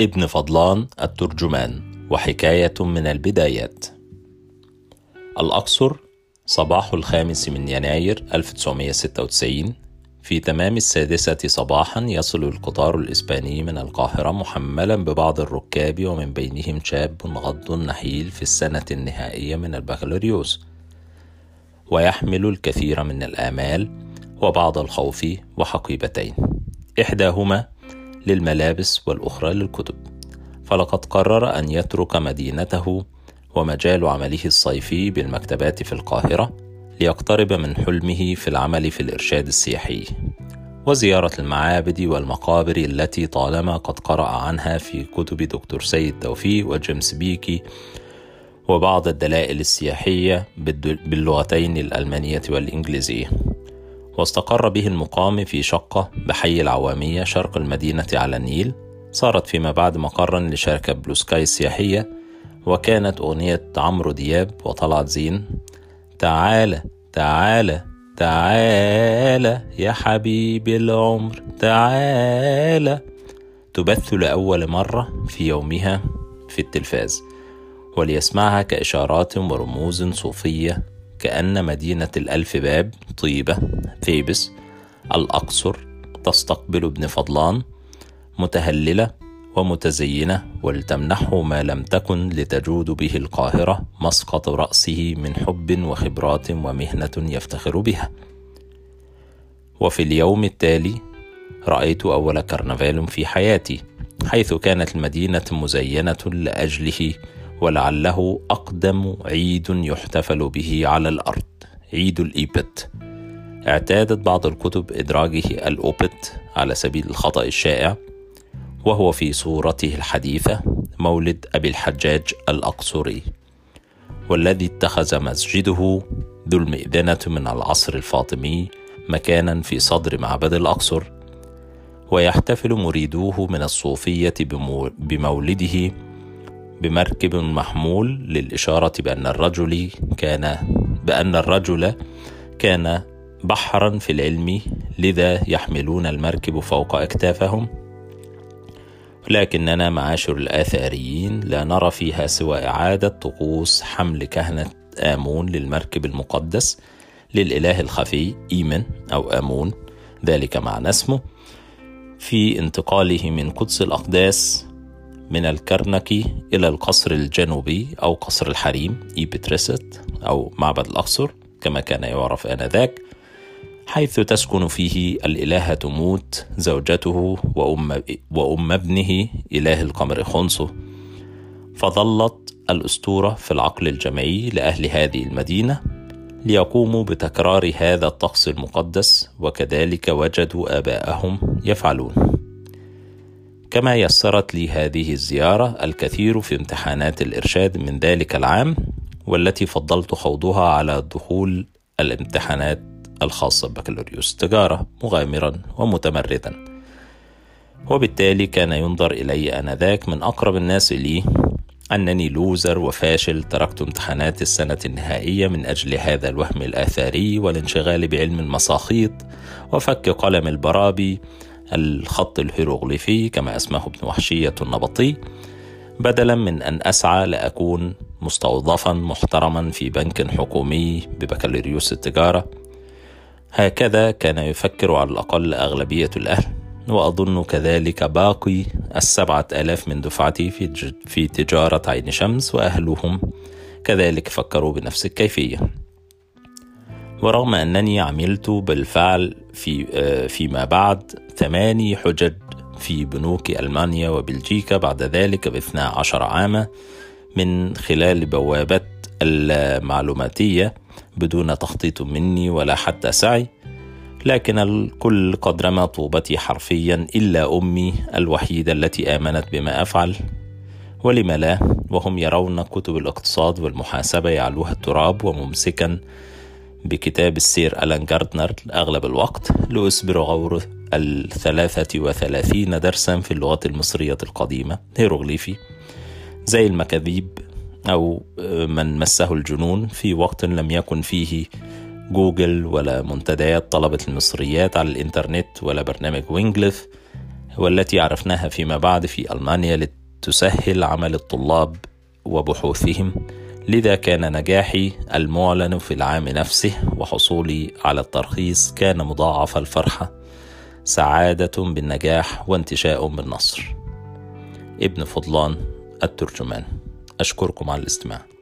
ابن فضلان الترجمان وحكاية من البدايات. الأقصر صباح الخامس من يناير 1996 في تمام السادسة صباحا يصل القطار الإسباني من القاهرة محملا ببعض الركاب ومن بينهم شاب غض نحيل في السنة النهائية من البكالوريوس. ويحمل الكثير من الآمال وبعض الخوف وحقيبتين. إحداهما للملابس والأخرى للكتب. فلقد قرر أن يترك مدينته ومجال عمله الصيفي بالمكتبات في القاهرة ليقترب من حلمه في العمل في الإرشاد السياحي. وزيارة المعابد والمقابر التي طالما قد قرأ عنها في كتب دكتور سيد توفيق وجيمس بيكي وبعض الدلائل السياحية باللغتين الألمانية والإنجليزية. واستقر به المقام في شقة بحي العوامية شرق المدينة على النيل صارت فيما بعد مقرا لشركة بلوسكاي السياحية وكانت أغنية عمرو دياب وطلعت زين. تعالى تعالى تعالى يا حبيبي العمر تعالى تبث لأول مرة في يومها في التلفاز وليسمعها كإشارات ورموز صوفية. كأن مدينة الألف باب طيبة ثيبس الأقصر تستقبل ابن فضلان متهللة ومتزينة ولتمنحه ما لم تكن لتجود به القاهرة مسقط رأسه من حب وخبرات ومهنة يفتخر بها. وفي اليوم التالي رأيت أول كرنفال في حياتي، حيث كانت المدينة مزينة لأجله ولعله أقدم عيد يحتفل به على الأرض، عيد الإيبت. اعتادت بعض الكتب إدراجه الأوبت على سبيل الخطأ الشائع وهو في صورته الحديثة مولد أبي الحجاج الأقصري والذي اتخذ مسجده ذو المئذنة من العصر الفاطمي مكانا في صدر معبد الأقصر ويحتفل مريدوه من الصوفية بمولده بمركب محمول للإشارة بأن الرجل كان بأن الرجل كان بحرا في العلم لذا يحملون المركب فوق أكتافهم. لكننا معاشر الآثاريين لا نرى فيها سوى إعادة طقوس حمل كهنة آمون للمركب المقدس للإله الخفي إيمن أو آمون. ذلك معنى اسمه. في انتقاله من قدس الأقداس من الكرنكي إلى القصر الجنوبي أو قصر الحريم إيبتريست أو معبد الأقصر كما كان يعرف آنذاك حيث تسكن فيه الإلهة موت زوجته وأم, وأم ابنه إله القمر خنصه فظلت الأسطورة في العقل الجمعي لأهل هذه المدينة ليقوموا بتكرار هذا الطقس المقدس وكذلك وجدوا آباءهم يفعلون. كما يسرت لي هذه الزيارة الكثير في امتحانات الإرشاد من ذلك العام والتي فضلت خوضها على دخول الامتحانات الخاصة ببكالوريوس تجارة مغامرا ومتمردا. وبالتالي كان ينظر إلي آنذاك من أقرب الناس لي أنني لوزر وفاشل تركت امتحانات السنة النهائية من أجل هذا الوهم الآثاري والانشغال بعلم المساخيط وفك قلم البرابي الخط الهيروغليفي كما اسمه ابن وحشية النبطي بدلا من أن أسعى لأكون مستوظفا محترما في بنك حكومي ببكالوريوس التجارة. هكذا كان يفكر على الأقل أغلبية الأهل وأظن كذلك باقي السبعة آلاف من دفعتي في, في تجارة عين شمس وأهلهم كذلك فكروا بنفس الكيفية. ورغم أنني عملت بالفعل في فيما بعد ثماني حجج في بنوك ألمانيا وبلجيكا بعد ذلك باثنى عشر عاما من خلال بوابات المعلوماتية بدون تخطيط مني ولا حتى سعي لكن الكل قد رمى طوبتي حرفيا إلا أمي الوحيدة التي آمنت بما أفعل. ولم لا وهم يرون كتب الاقتصاد والمحاسبة يعلوها التراب وممسكا بكتاب السير ألان جاردنر أغلب الوقت لأسبر غور الثلاثة وثلاثين درسا في اللغة المصرية القديمة هيروغليفي زي المكاذيب أو من مسه الجنون في وقت لم يكن فيه جوجل ولا منتديات طلبة المصريات على الإنترنت ولا برنامج وينجلث والتي عرفناها فيما بعد في ألمانيا لتسهل عمل الطلاب وبحوثهم. لذا كان نجاحي المعلن في العام نفسه وحصولي على الترخيص كان مضاعف الفرحة سعادة بالنجاح وانتشاء بالنصر. ابن فضلان الترجمان أشكركم على الاستماع.